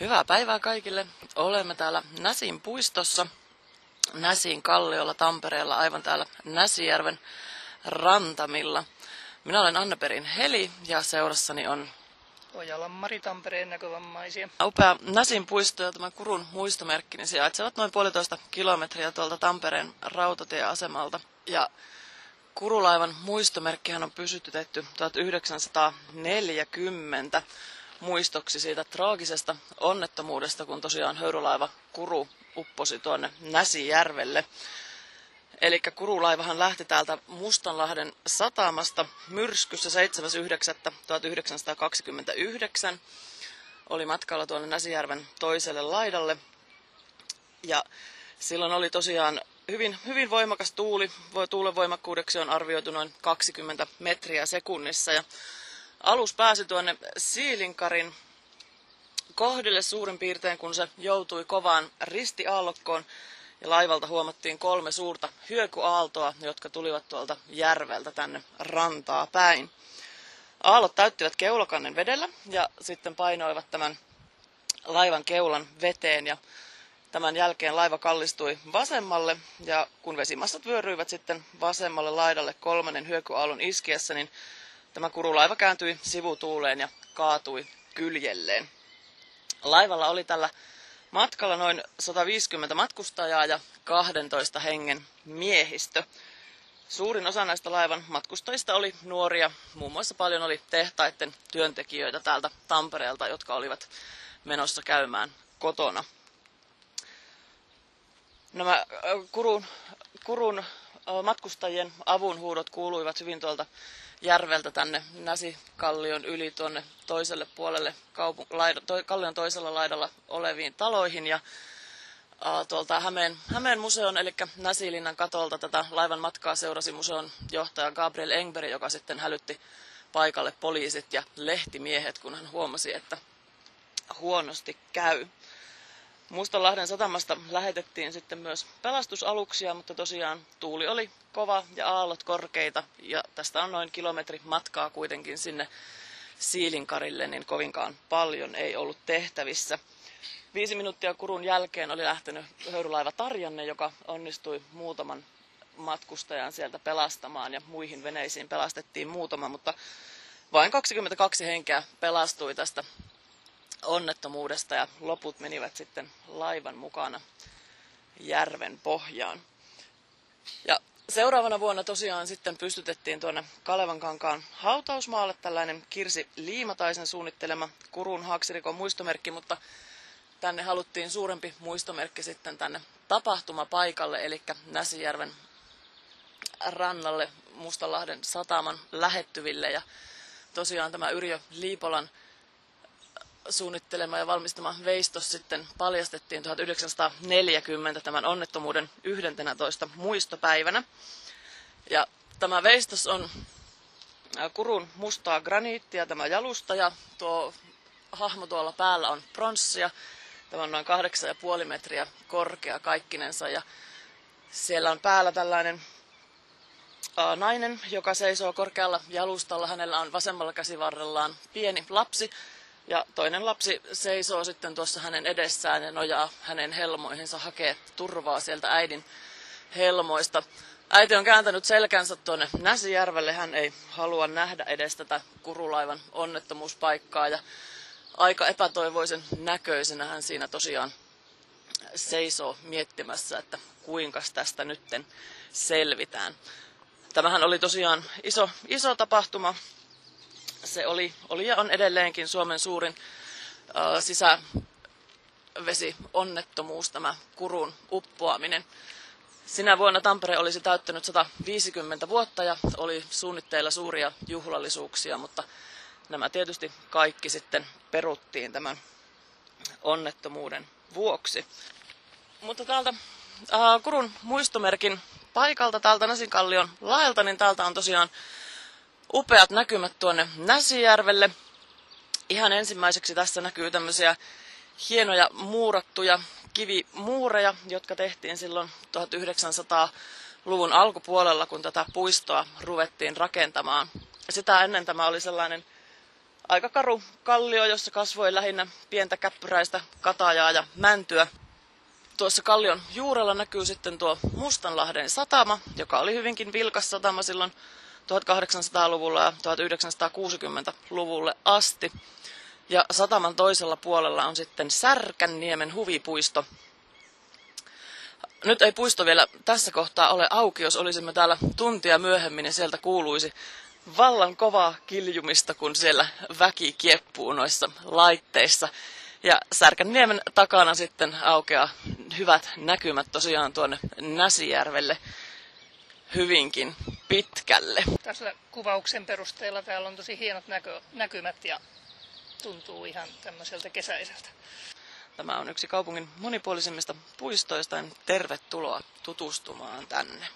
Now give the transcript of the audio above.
Hyvää päivää kaikille. Olemme täällä Näsin puistossa, Näsin kalliolla Tampereella, aivan täällä Näsijärven rantamilla. Minä olen Anne-Perin Heli ja seurassani on Ojalan Mari Tampereen näkövammaisia. upea Näsin puisto ja tämä Kurun muistomerkki niin sijaitsevat noin puolitoista kilometriä tuolta Tampereen rautatieasemalta. Ja Kurulaivan muistomerkkihän on pysytetty 1940 muistoksi siitä traagisesta onnettomuudesta, kun tosiaan höyrylaiva Kuru upposi tuonne Näsijärvelle. Eli Kurulaivahan lähti täältä Mustanlahden satamasta myrskyssä 7.9.1929. Oli matkalla tuonne Näsijärven toiselle laidalle. Ja silloin oli tosiaan hyvin, hyvin voimakas tuuli. Tuulen voimakkuudeksi on arvioitu noin 20 metriä sekunnissa. Ja alus pääsi tuonne Siilinkarin kohdille suurin piirtein, kun se joutui kovaan ristiaallokkoon. Ja laivalta huomattiin kolme suurta hyökyaaltoa, jotka tulivat tuolta järveltä tänne rantaa päin. Aallot täyttivät keulakannen vedellä ja sitten painoivat tämän laivan keulan veteen ja Tämän jälkeen laiva kallistui vasemmalle ja kun vesimassat vyöryivät sitten vasemmalle laidalle kolmannen hyökyaallon iskiessä, niin tämä kurulaiva kääntyi sivutuuleen ja kaatui kyljelleen. Laivalla oli tällä matkalla noin 150 matkustajaa ja 12 hengen miehistö. Suurin osa näistä laivan matkustajista oli nuoria, muun muassa paljon oli tehtaiden työntekijöitä täältä Tampereelta, jotka olivat menossa käymään kotona nämä kurun, kurun matkustajien avunhuudot kuuluivat hyvin tuolta järveltä tänne Näsikallion yli tuonne toiselle puolelle kaupun, to, kallion toisella laidalla oleviin taloihin ja uh, tuolta Hämeen, Hämeen museon eli Näsilinnan katolta tätä laivan matkaa seurasi museon johtaja Gabriel Engberg, joka sitten hälytti paikalle poliisit ja lehtimiehet, kun hän huomasi, että huonosti käy. Mustalahden satamasta lähetettiin sitten myös pelastusaluksia, mutta tosiaan tuuli oli kova ja aallot korkeita ja tästä on noin kilometri matkaa kuitenkin sinne Siilinkarille, niin kovinkaan paljon ei ollut tehtävissä. Viisi minuuttia kurun jälkeen oli lähtenyt höyrylaiva Tarjanne, joka onnistui muutaman matkustajan sieltä pelastamaan ja muihin veneisiin pelastettiin muutama, mutta vain 22 henkeä pelastui tästä onnettomuudesta ja loput menivät sitten laivan mukana järven pohjaan. Ja seuraavana vuonna tosiaan sitten pystytettiin tuonne Kalevankankaan hautausmaalle tällainen Kirsi Liimataisen suunnittelema Kurun haaksirikon muistomerkki, mutta tänne haluttiin suurempi muistomerkki sitten tänne tapahtumapaikalle, eli Näsijärven rannalle Mustalahden sataman lähettyville. Ja tosiaan tämä Yrjö Liipolan suunnittelema ja valmistama veistos sitten paljastettiin 1940 tämän onnettomuuden 11. muistopäivänä. Ja tämä veistos on kurun mustaa graniittia, tämä jalusta, ja tuo hahmo tuolla päällä on pronssia. Tämä on noin 8,5 metriä korkea kaikkinensa, ja siellä on päällä tällainen nainen, joka seisoo korkealla jalustalla. Hänellä on vasemmalla käsivarrellaan pieni lapsi, ja toinen lapsi seisoo sitten tuossa hänen edessään ja nojaa hänen helmoihinsa, hakee turvaa sieltä äidin helmoista. Äiti on kääntänyt selkänsä tuonne Näsijärvelle. Hän ei halua nähdä edes tätä kurulaivan onnettomuuspaikkaa. Ja aika epätoivoisen näköisenä hän siinä tosiaan seisoo miettimässä, että kuinka tästä nytten selvitään. Tämähän oli tosiaan iso, iso tapahtuma se oli, oli ja on edelleenkin Suomen suurin äh, sisävesionnettomuus, tämä kurun uppoaminen. Sinä vuonna Tampere olisi täyttänyt 150 vuotta ja oli suunnitteilla suuria juhlallisuuksia, mutta nämä tietysti kaikki sitten peruttiin tämän onnettomuuden vuoksi. Mutta täältä äh, Kurun muistomerkin paikalta, täältä Nasinkallion laelta, niin täältä on tosiaan upeat näkymät tuonne Näsijärvelle. Ihan ensimmäiseksi tässä näkyy tämmöisiä hienoja muurattuja kivimuureja, jotka tehtiin silloin 1900-luvun alkupuolella, kun tätä puistoa ruvettiin rakentamaan. Sitä ennen tämä oli sellainen aika karu kallio, jossa kasvoi lähinnä pientä käppyräistä katajaa ja mäntyä. Tuossa kallion juurella näkyy sitten tuo Mustanlahden satama, joka oli hyvinkin vilkas satama silloin 1800-luvulla ja 1960-luvulle asti. Ja sataman toisella puolella on sitten Särkänniemen huvipuisto. Nyt ei puisto vielä tässä kohtaa ole auki, jos olisimme täällä tuntia myöhemmin, niin sieltä kuuluisi vallan kovaa kiljumista, kun siellä väki kieppuu noissa laitteissa. Ja Särkänniemen takana sitten aukeaa hyvät näkymät tosiaan tuonne Näsijärvelle hyvinkin pitkälle. Tässä kuvauksen perusteella täällä on tosi hienot näkö, näkymät ja tuntuu ihan tämmöiseltä kesäiseltä. Tämä on yksi kaupungin monipuolisimmista puistoista. Tervetuloa tutustumaan tänne.